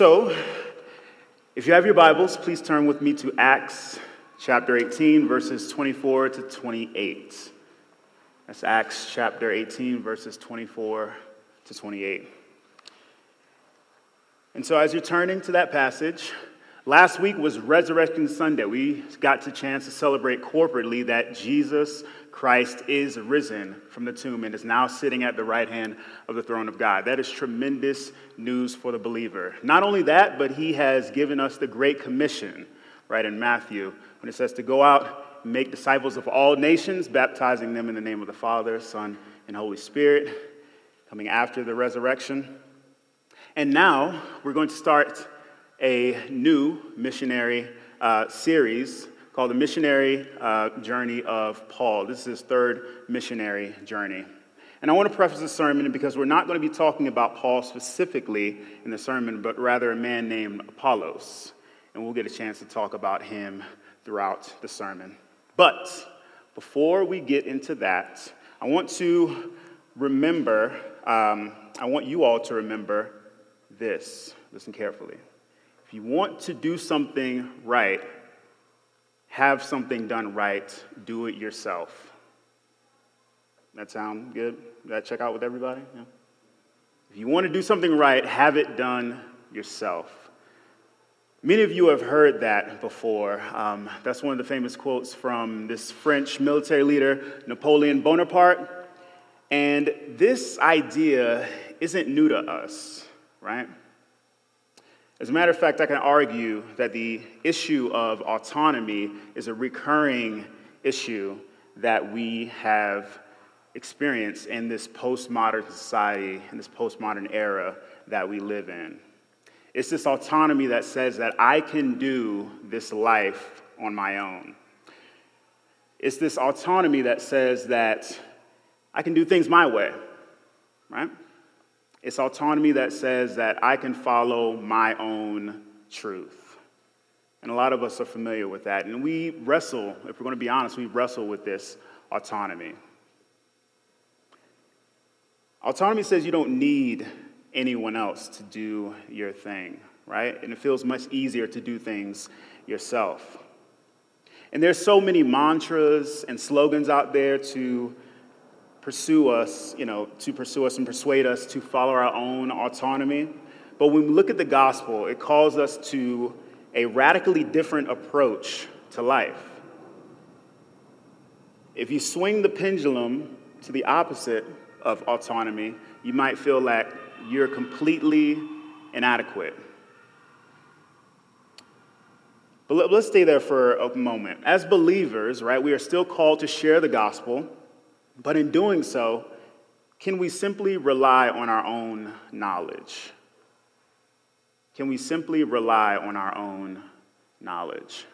So, if you have your Bibles, please turn with me to Acts chapter 18, verses 24 to 28. That's Acts chapter 18, verses 24 to 28. And so, as you're turning to that passage, last week was Resurrection Sunday. We got the chance to celebrate corporately that Jesus Christ is risen from the tomb and is now sitting at the right hand of the throne of God. That is tremendous news for the believer. Not only that, but he has given us the Great Commission, right, in Matthew, when it says to go out, make disciples of all nations, baptizing them in the name of the Father, Son, and Holy Spirit, coming after the resurrection. And now we're going to start a new missionary uh, series called The Missionary uh, Journey of Paul. This is his third missionary journey. And I want to preface the sermon because we're not going to be talking about Paul specifically in the sermon, but rather a man named Apollos. And we'll get a chance to talk about him throughout the sermon. But before we get into that, I want to remember, um, I want you all to remember this. Listen carefully. If you want to do something right, have something done right, do it yourself. That sound good? That check out with everybody? Yeah. If you want to do something right, have it done yourself. Many of you have heard that before. Um, that's one of the famous quotes from this French military leader, Napoleon Bonaparte. And this idea isn't new to us, right? As a matter of fact, I can argue that the issue of autonomy is a recurring issue that we have experienced in this postmodern society, in this postmodern era that we live in. It's this autonomy that says that I can do this life on my own. It's this autonomy that says that I can do things my way, right? It's autonomy that says that I can follow my own truth. And a lot of us are familiar with that. And we wrestle, if we're going to be honest, we wrestle with this autonomy. Autonomy says you don't need anyone else to do your thing, right? And it feels much easier to do things yourself. And there's so many mantras and slogans out there to pursue us, you know, to pursue us and persuade us to follow our own autonomy. But when we look at the gospel, it calls us to a radically different approach to life. If you swing the pendulum to the opposite of autonomy, you might feel like you're completely inadequate. But let's stay there for a moment. As believers, right, we are still called to share the gospel but in doing so, can we simply rely on our own knowledge? Can we simply rely on our own knowledge?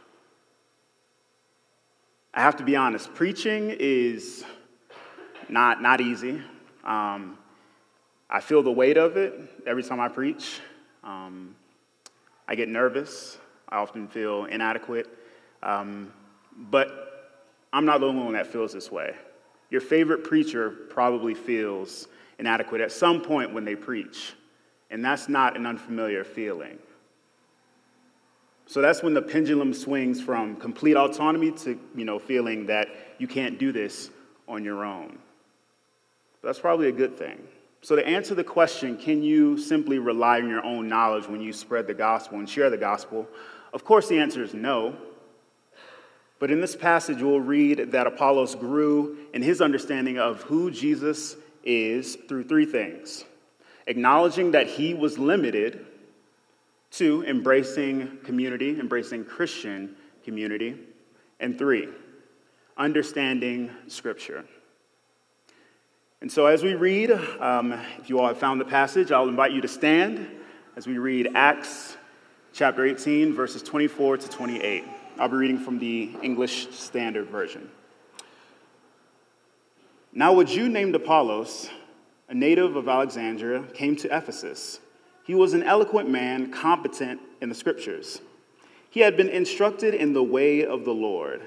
I have to be honest, preaching is not, not easy. Um, I feel the weight of it every time I preach. Um, I get nervous. I often feel inadequate. Um, but I'm not the only one that feels this way. Your favorite preacher probably feels inadequate at some point when they preach, and that's not an unfamiliar feeling. So that's when the pendulum swings from complete autonomy to, you know, feeling that you can't do this on your own. That's probably a good thing. So to answer the question, can you simply rely on your own knowledge when you spread the gospel and share the gospel? Of course the answer is no. But in this passage, we'll read that Apollos grew in his understanding of who Jesus is through three things acknowledging that he was limited, two, embracing community, embracing Christian community, And three, understanding Scripture. And so, as we read, um, if you all have found the passage, I'll invite you to stand as we read Acts chapter 18, verses 24 to 28. I'll be reading from the English Standard Version. Now, a Jew named Apollos, a native of Alexandria, came to Ephesus. He was an eloquent man, competent in the scriptures. He had been instructed in the way of the Lord,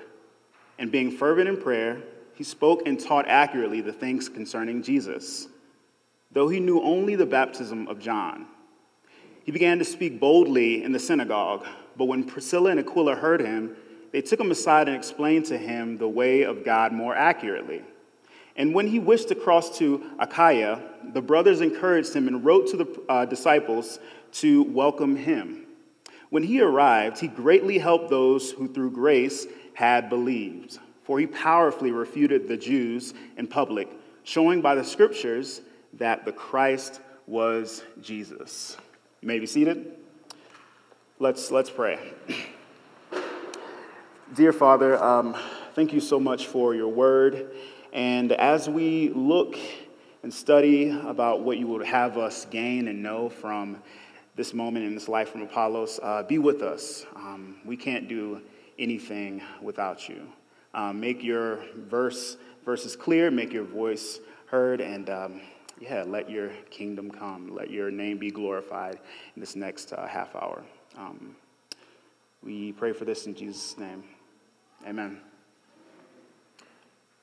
and being fervent in prayer, he spoke and taught accurately the things concerning Jesus, though he knew only the baptism of John. He began to speak boldly in the synagogue, but when Priscilla and Aquila heard him, they took him aside and explained to him the way of God more accurately. And when he wished to cross to Achaia, the brothers encouraged him and wrote to the uh, disciples to welcome him. When he arrived, he greatly helped those who through grace had believed, for he powerfully refuted the Jews in public, showing by the scriptures that the Christ was Jesus. You may be seated. Let's, let's pray. Dear Father, um, thank you so much for your word. And as we look and study about what you would have us gain and know from this moment in this life from Apollos, uh, be with us. Um, we can't do anything without you. Um, make your verse verses clear, make your voice heard, and um, yeah, let your kingdom come. Let your name be glorified in this next uh, half hour. Um, we pray for this in Jesus' name. Amen.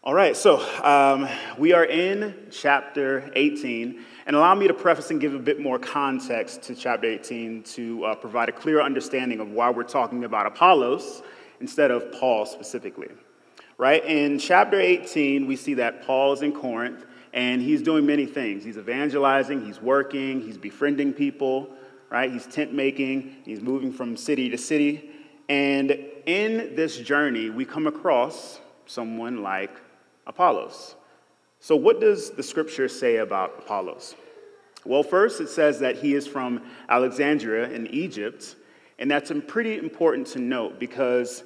All right, so um, we are in chapter 18, and allow me to preface and give a bit more context to chapter 18 to uh, provide a clear understanding of why we're talking about Apollos instead of Paul specifically. Right? In chapter 18, we see that Paul is in Corinth and he's doing many things. He's evangelizing, he's working, he's befriending people, right? He's tent making, he's moving from city to city. And in this journey, we come across someone like Apollos. So, what does the scripture say about Apollos? Well, first, it says that he is from Alexandria in Egypt, and that's pretty important to note because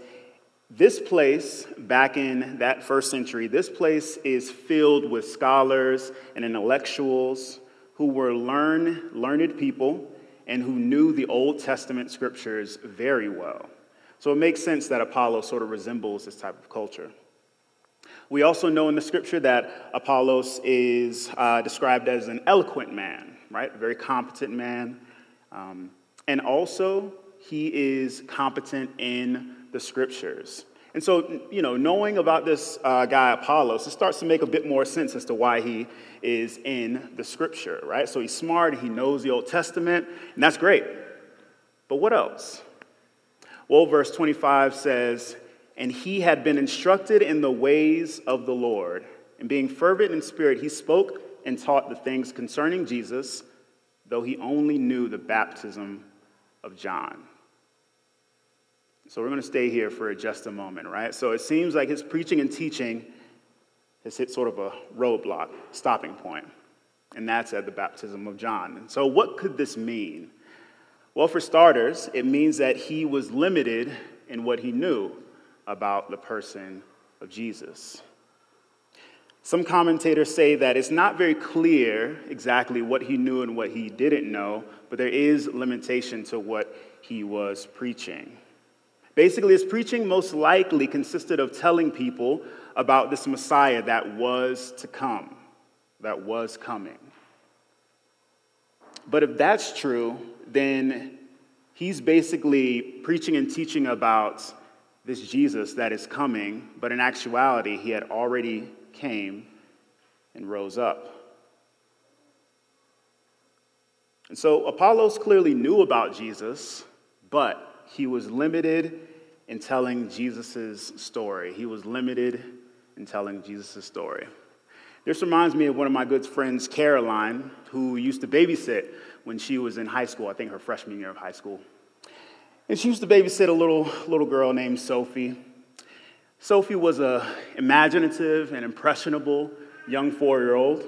this place, back in that first century, this place is filled with scholars and intellectuals who were learn, learned people and who knew the Old Testament scriptures very well. So it makes sense that Apollos sort of resembles this type of culture. We also know in the scripture that Apollos is uh, described as an eloquent man, right? A very competent man. Um, and also, he is competent in the scriptures. And so, you know, knowing about this uh, guy Apollos, it starts to make a bit more sense as to why he is in the scripture, right? So he's smart, he knows the Old Testament, and that's great. But what else? Well, verse 25 says, And he had been instructed in the ways of the Lord, and being fervent in spirit, he spoke and taught the things concerning Jesus, though he only knew the baptism of John. So we're going to stay here for just a moment, right? So it seems like his preaching and teaching has hit sort of a roadblock, stopping point, and that's at the baptism of John. And so, what could this mean? Well, for starters, it means that he was limited in what he knew about the person of Jesus. Some commentators say that it's not very clear exactly what he knew and what he didn't know, but there is limitation to what he was preaching. Basically, his preaching most likely consisted of telling people about this Messiah that was to come, that was coming. But if that's true, then he's basically preaching and teaching about this Jesus that is coming, but in actuality, he had already came and rose up. And so Apollos clearly knew about Jesus, but he was limited in telling Jesus' story. He was limited in telling Jesus' story. This reminds me of one of my good friends, Caroline, who used to babysit when she was in high school, I think her freshman year of high school. And she used to babysit a little, little girl named Sophie. Sophie was an imaginative and impressionable young four year old.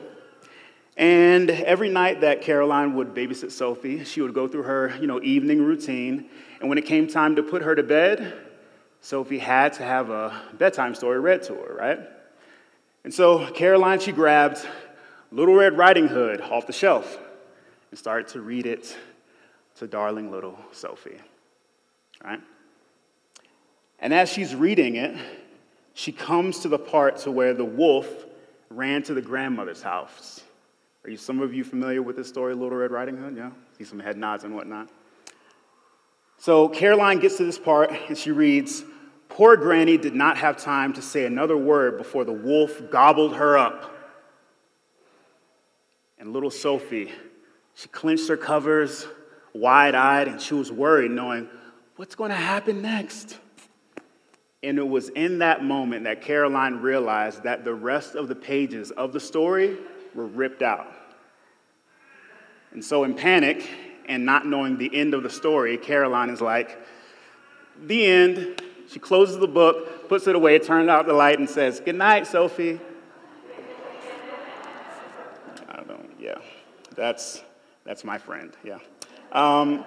And every night that Caroline would babysit Sophie, she would go through her you know, evening routine. And when it came time to put her to bed, Sophie had to have a bedtime story read to her, right? And so Caroline, she grabbed Little Red Riding Hood off the shelf and started to read it to darling little Sophie, right? And as she's reading it, she comes to the part to where the wolf ran to the grandmother's house. Are you some of you familiar with this story, Little Red Riding Hood? Yeah, see some head nods and whatnot. So Caroline gets to this part and she reads, Poor Granny did not have time to say another word before the wolf gobbled her up. And little Sophie, she clenched her covers, wide eyed, and she was worried, knowing what's going to happen next. And it was in that moment that Caroline realized that the rest of the pages of the story were ripped out. And so, in panic and not knowing the end of the story, Caroline is like, The end. She closes the book, puts it away, turns out the light, and says, Good night, Sophie. I don't, yeah, that's, that's my friend, yeah. Um,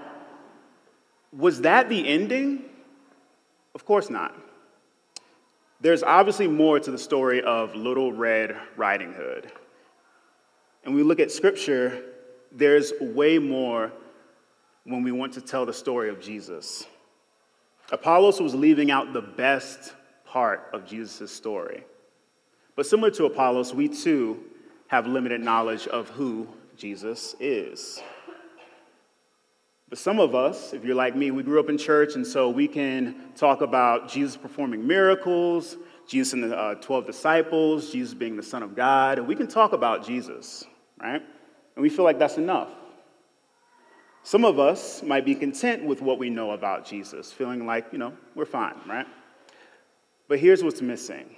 was that the ending? Of course not. There's obviously more to the story of Little Red Riding Hood. And we look at scripture, there's way more when we want to tell the story of Jesus. Apollos was leaving out the best part of Jesus' story. But similar to Apollos, we too have limited knowledge of who Jesus is. But some of us, if you're like me, we grew up in church, and so we can talk about Jesus performing miracles, Jesus and the uh, 12 disciples, Jesus being the Son of God, and we can talk about Jesus, right? And we feel like that's enough. Some of us might be content with what we know about Jesus, feeling like, you know, we're fine, right? But here's what's missing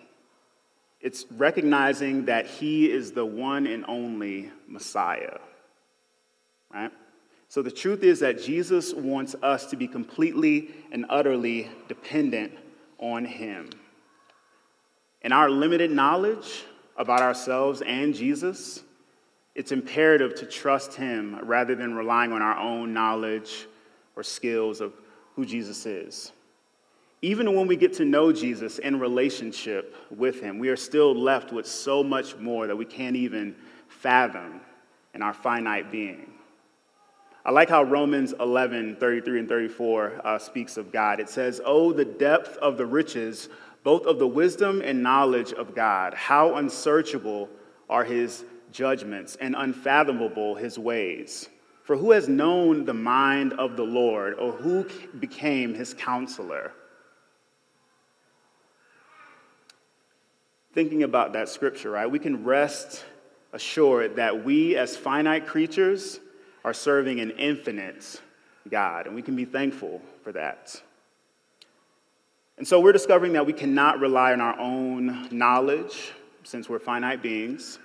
it's recognizing that he is the one and only Messiah, right? So the truth is that Jesus wants us to be completely and utterly dependent on him. In our limited knowledge about ourselves and Jesus, it's imperative to trust Him rather than relying on our own knowledge or skills of who Jesus is. Even when we get to know Jesus in relationship with Him, we are still left with so much more that we can't even fathom in our finite being. I like how Romans 11, 33 and 34 uh, speaks of God. It says, Oh, the depth of the riches, both of the wisdom and knowledge of God. How unsearchable are his judgments and unfathomable his ways. For who has known the mind of the Lord, or who became his counselor? Thinking about that scripture, right, we can rest assured that we, as finite creatures, are serving an infinite God, and we can be thankful for that. And so we're discovering that we cannot rely on our own knowledge, since we're finite beings.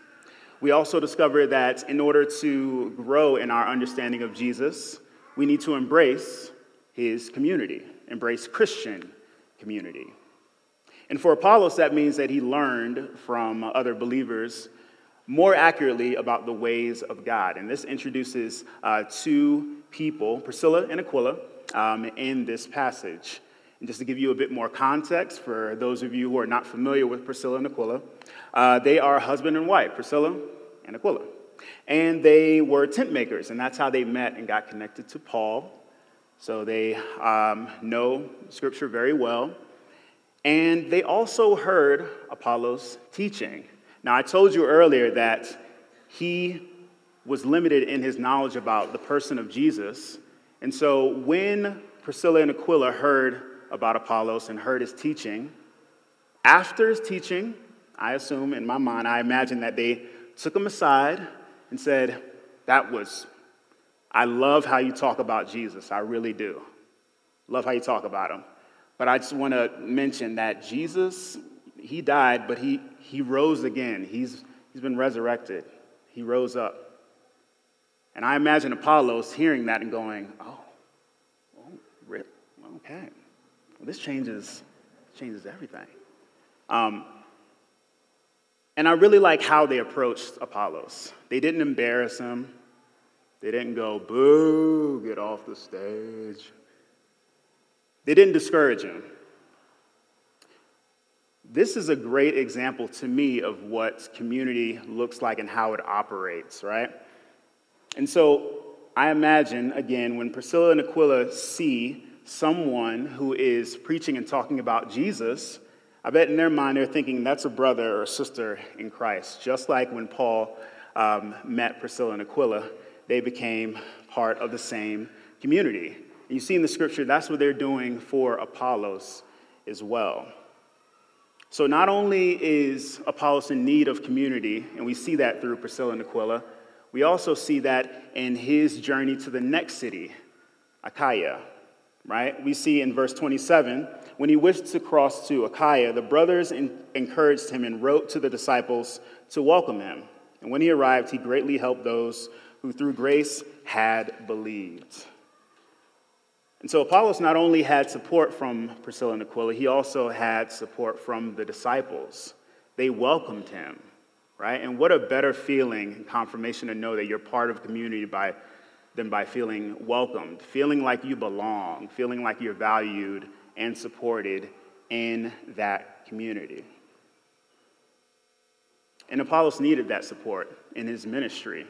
We also discover that in order to grow in our understanding of Jesus, we need to embrace his community, embrace Christian community. And for Apollos, that means that he learned from other believers more accurately about the ways of God. And this introduces uh, two people, Priscilla and Aquila, um, in this passage. And just to give you a bit more context for those of you who are not familiar with Priscilla and Aquila, uh, they are husband and wife, Priscilla and Aquila. And they were tent makers, and that's how they met and got connected to Paul. So they um, know Scripture very well. And they also heard Apollos' teaching. Now, I told you earlier that he was limited in his knowledge about the person of Jesus. And so when Priscilla and Aquila heard about Apollos and heard his teaching. After his teaching, I assume in my mind, I imagine that they took him aside and said, That was, I love how you talk about Jesus. I really do. Love how you talk about him. But I just want to mention that Jesus, he died, but he, he rose again. He's, he's been resurrected. He rose up. And I imagine Apollos hearing that and going, Oh, oh? Okay. Well, this changes, changes everything. Um, and I really like how they approached Apollos. They didn't embarrass him. They didn't go, boo, get off the stage. They didn't discourage him. this is a great example to me of what community looks like and how it operates, right? And so I imagine, again, when Priscilla and Aquila see someone who is preaching and talking about Jesus, I bet in their mind they're thinking that's a brother or a sister in Christ. Just like when Paul um, met Priscilla and Aquila, they became part of the same community. And you see in the scripture, that's what they're doing for Apollos as well. So not only is Apollos in need of community, and we see that through Priscilla and Aquila, we also see that in his journey to the next city, Achaia, right? We see in verse 27 when he wished to cross to Achaia, the brothers encouraged him and wrote to the disciples to welcome him. And when he arrived, he greatly helped those who through grace had believed. And so Apollos not only had support from Priscilla and Aquila, he also had support from the disciples. They welcomed him, right? And what a better feeling and confirmation to know that you're part of community by, than by feeling welcomed, feeling like you belong, feeling like you're valued and supported in that community. And Apollos needed that support in his ministry.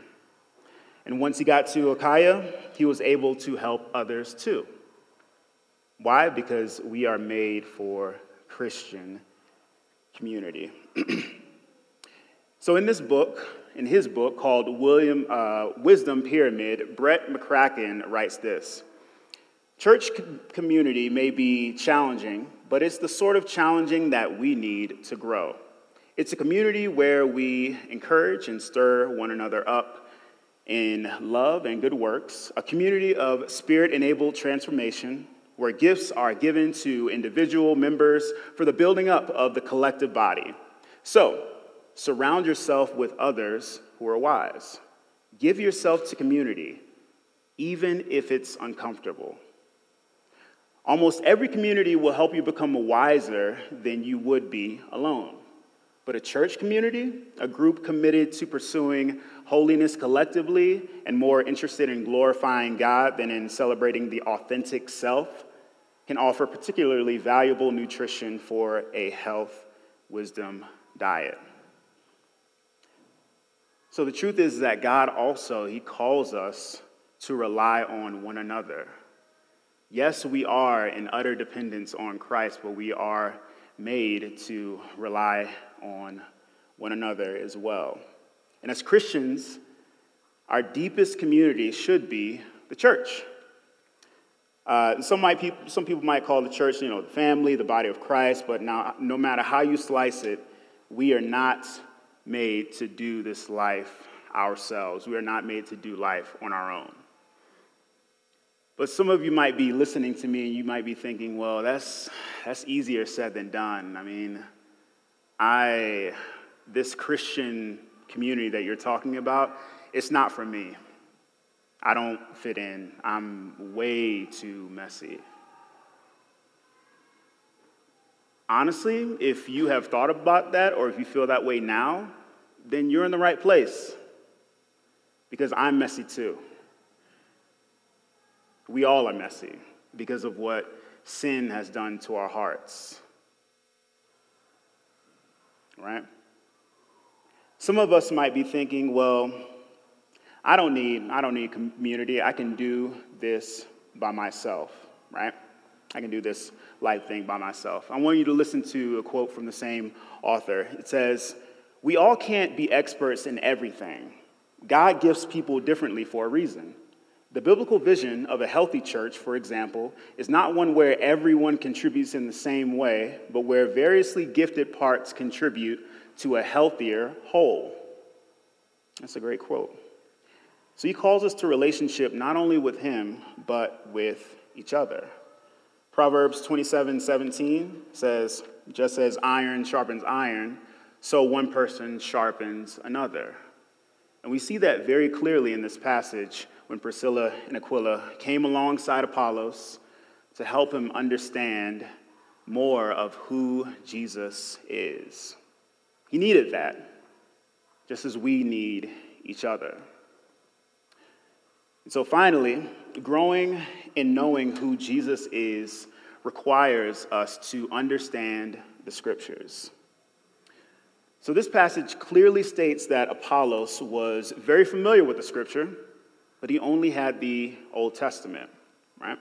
And once he got to Achaia, he was able to help others too. Why? Because we are made for Christian community. so, in this book, in his book called William uh, Wisdom Pyramid, Brett McCracken writes this Church community may be challenging, but it's the sort of challenging that we need to grow. It's a community where we encourage and stir one another up in love and good works, a community of spirit enabled transformation where gifts are given to individual members for the building up of the collective body. So, surround yourself with others who are wise. Give yourself to community, even if it's uncomfortable. Almost every community will help you become wiser than you would be alone. But a church community, a group committed to pursuing holiness collectively and more interested in glorifying God than in celebrating the authentic self, can offer particularly valuable nutrition for a health wisdom diet. So the truth is that God also he calls us to rely on one another. Yes, we are in utter dependence on Christ, but we are made to rely on one another as well. And as Christians, our deepest community should be the church. Uh, some, might pe- some people might call the church, you know, the family, the body of Christ, but now, no matter how you slice it, we are not made to do this life ourselves. We are not made to do life on our own. But some of you might be listening to me and you might be thinking, well, that's, that's easier said than done. I mean, I, this Christian community that you're talking about, it's not for me. I don't fit in. I'm way too messy. Honestly, if you have thought about that or if you feel that way now, then you're in the right place because I'm messy too. We all are messy because of what sin has done to our hearts. Right? Some of us might be thinking, well, I don't need I don't need community. I can do this by myself, right? I can do this life thing by myself. I want you to listen to a quote from the same author. It says, "We all can't be experts in everything. God gifts people differently for a reason. The biblical vision of a healthy church, for example, is not one where everyone contributes in the same way, but where variously gifted parts contribute to a healthier whole. That's a great quote. So he calls us to relationship not only with him, but with each other. Proverbs 27 17 says, just as iron sharpens iron, so one person sharpens another. And we see that very clearly in this passage when Priscilla and Aquila came alongside Apollos to help him understand more of who Jesus is. He needed that, just as we need each other. And so finally, growing in knowing who Jesus is requires us to understand the scriptures. So, this passage clearly states that Apollos was very familiar with the scripture, but he only had the Old Testament, right?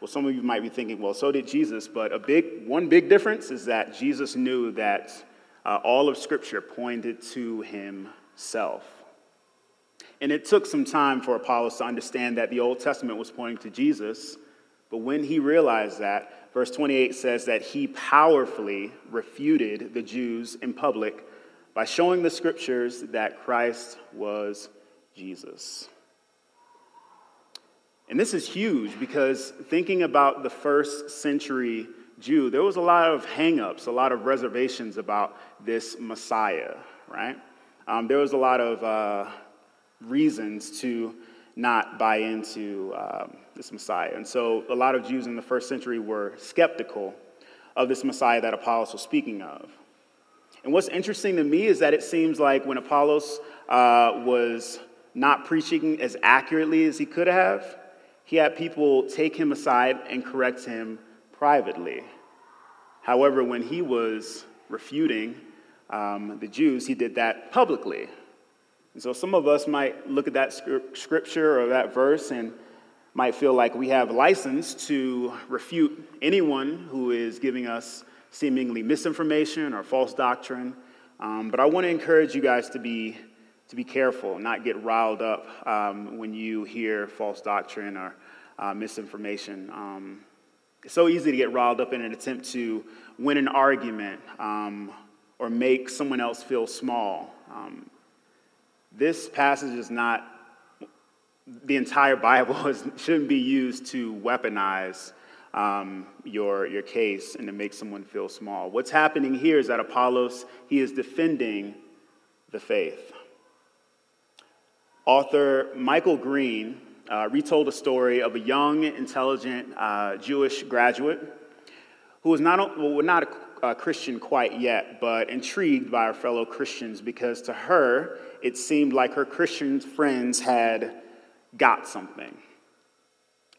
Well, some of you might be thinking, well, so did Jesus, but a big, one big difference is that Jesus knew that uh, all of Scripture pointed to himself. And it took some time for Apollos to understand that the Old Testament was pointing to Jesus, but when he realized that, verse 28 says that he powerfully refuted the Jews in public by showing the Scriptures that Christ was Jesus. And this is huge because thinking about the first century Jew, there was a lot of hangups, a lot of reservations about this Messiah, right? Um, there was a lot of uh, reasons to not buy into um, this Messiah. And so a lot of Jews in the first century were skeptical of this Messiah that Apollos was speaking of. And what's interesting to me is that it seems like when Apollos uh, was not preaching as accurately as he could have, he had people take him aside and correct him privately. However, when he was refuting um, the Jews, he did that publicly. And so some of us might look at that scripture or that verse and might feel like we have license to refute anyone who is giving us seemingly misinformation or false doctrine. Um, but I want to encourage you guys to be to be careful, not get riled up um, when you hear false doctrine or uh, misinformation. Um, it's so easy to get riled up in an attempt to win an argument um, or make someone else feel small. Um, this passage is not, the entire Bible is, shouldn't be used to weaponize um, your, your case and to make someone feel small. What's happening here is that Apollos, he is defending the faith. Author Michael Green uh, retold a story of a young, intelligent uh, Jewish graduate who was not, well, not a, Christian quite yet, but intrigued by her fellow Christians because to her, it seemed like her Christian friends had got something.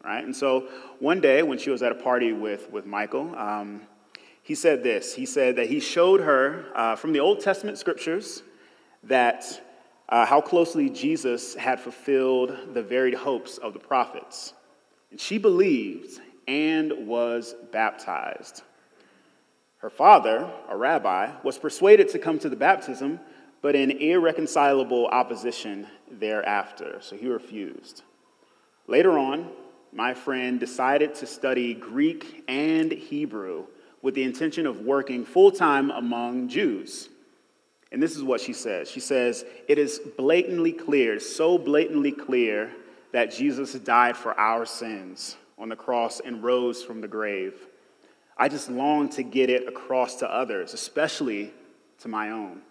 Right? And so one day when she was at a party with, with Michael, um, he said this. He said that he showed her uh, from the Old Testament scriptures that uh, how closely Jesus had fulfilled the varied hopes of the prophets. And she believed and was baptized. Her father, a rabbi, was persuaded to come to the baptism, but in irreconcilable opposition thereafter, so he refused. Later on, my friend decided to study Greek and Hebrew with the intention of working full time among Jews. And this is what she says She says, It is blatantly clear, so blatantly clear, that Jesus died for our sins on the cross and rose from the grave. I just long to get it across to others, especially to my own.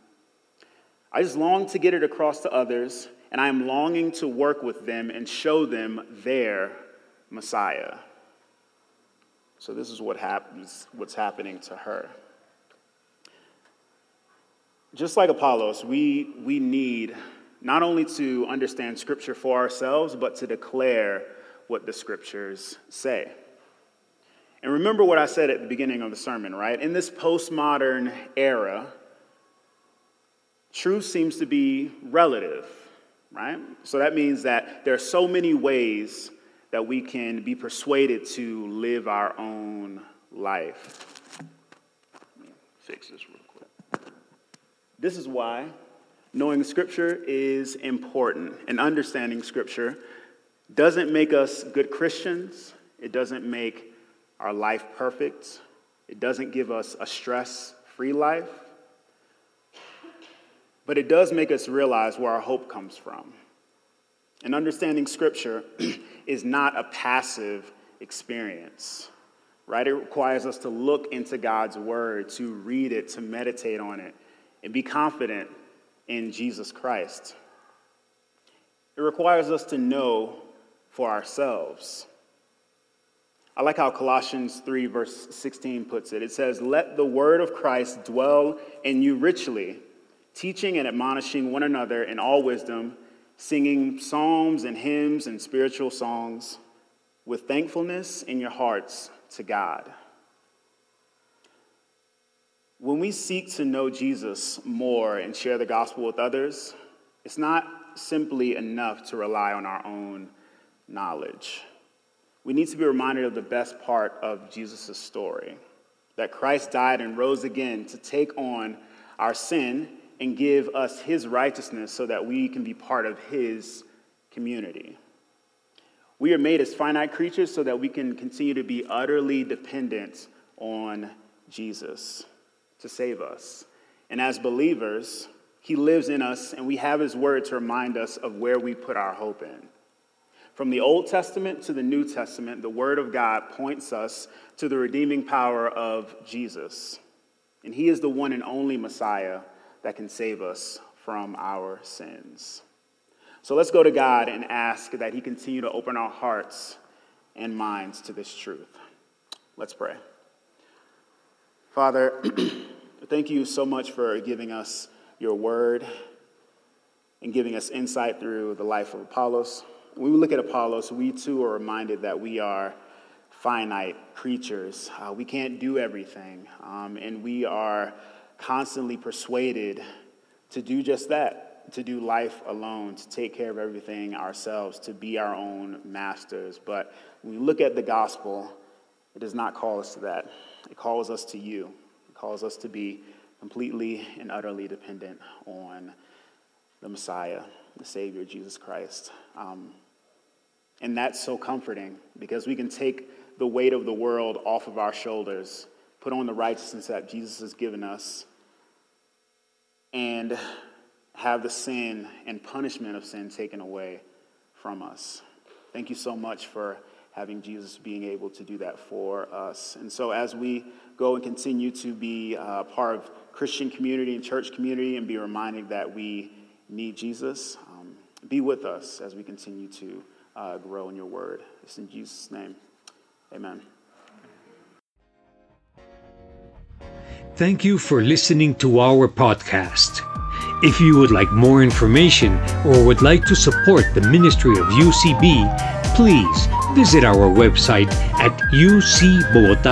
I just long to get it across to others, and I am longing to work with them and show them their Messiah. So this is what happens, what's happening to her just like Apollos, we, we need not only to understand Scripture for ourselves, but to declare what the Scriptures say. And remember what I said at the beginning of the sermon, right? In this postmodern era, truth seems to be relative, right? So that means that there are so many ways that we can be persuaded to live our own life. fix this real quick. this is why knowing Scripture is important, and understanding Scripture doesn't make us good Christians, it doesn't make our life perfect, it doesn't give us a stress free life, but it does make us realize where our hope comes from. And understanding Scripture is not a passive experience, right? It requires us to look into God's Word, to read it, to meditate on it, and be confident in Jesus Christ. It requires us to know for ourselves. I like how Colossians 3, verse 16 puts it. It says, Let the word of Christ dwell in you richly, teaching and admonishing one another in all wisdom, singing psalms and hymns and spiritual songs with thankfulness in your hearts to God. when we seek to know Jesus more and share the gospel with others, it's not simply enough to rely on our own knowledge. We need to be reminded of the best part of Jesus' story that Christ died and rose again to take on our sin and give us his righteousness so that we can be part of his community. We are made as finite creatures so that we can continue to be utterly dependent on Jesus to save us. And as believers, he lives in us, and we have his word to remind us of where we put our hope in. From the Old Testament to the New Testament, the Word of God points us to the redeeming power of Jesus. And He is the one and only Messiah that can save us from our sins. So let's go to God and ask that He continue to open our hearts and minds to this truth. Let's pray. Father, thank you so much for giving us your word and giving us insight through the life of Apollos when we look at Apollos, we too are reminded that we are finite creatures. Uh, we can't do everything, um, and we are constantly persuaded to do just that, to do life alone, to take care of everything ourselves, to be our own masters. But when we look at the gospel, it does not call us to that. It calls us to you. It calls us to be completely and utterly dependent on the Messiah, the Savior, Jesus Christ. Um, and that's so comforting because we can take the weight of the world off of our shoulders, put on the righteousness that Jesus has given us, and have the sin and punishment of sin taken away from us. Thank you so much for having Jesus being able to do that for us. And so, as we go and continue to be uh, part of Christian community and church community and be reminded that we need Jesus, um, be with us as we continue to uh, grow in your word. It's in Jesus' name. Amen. Thank you for listening to our podcast. If you would like more information or would like to support the ministry of UCB, please visit our website at ucbogota.org.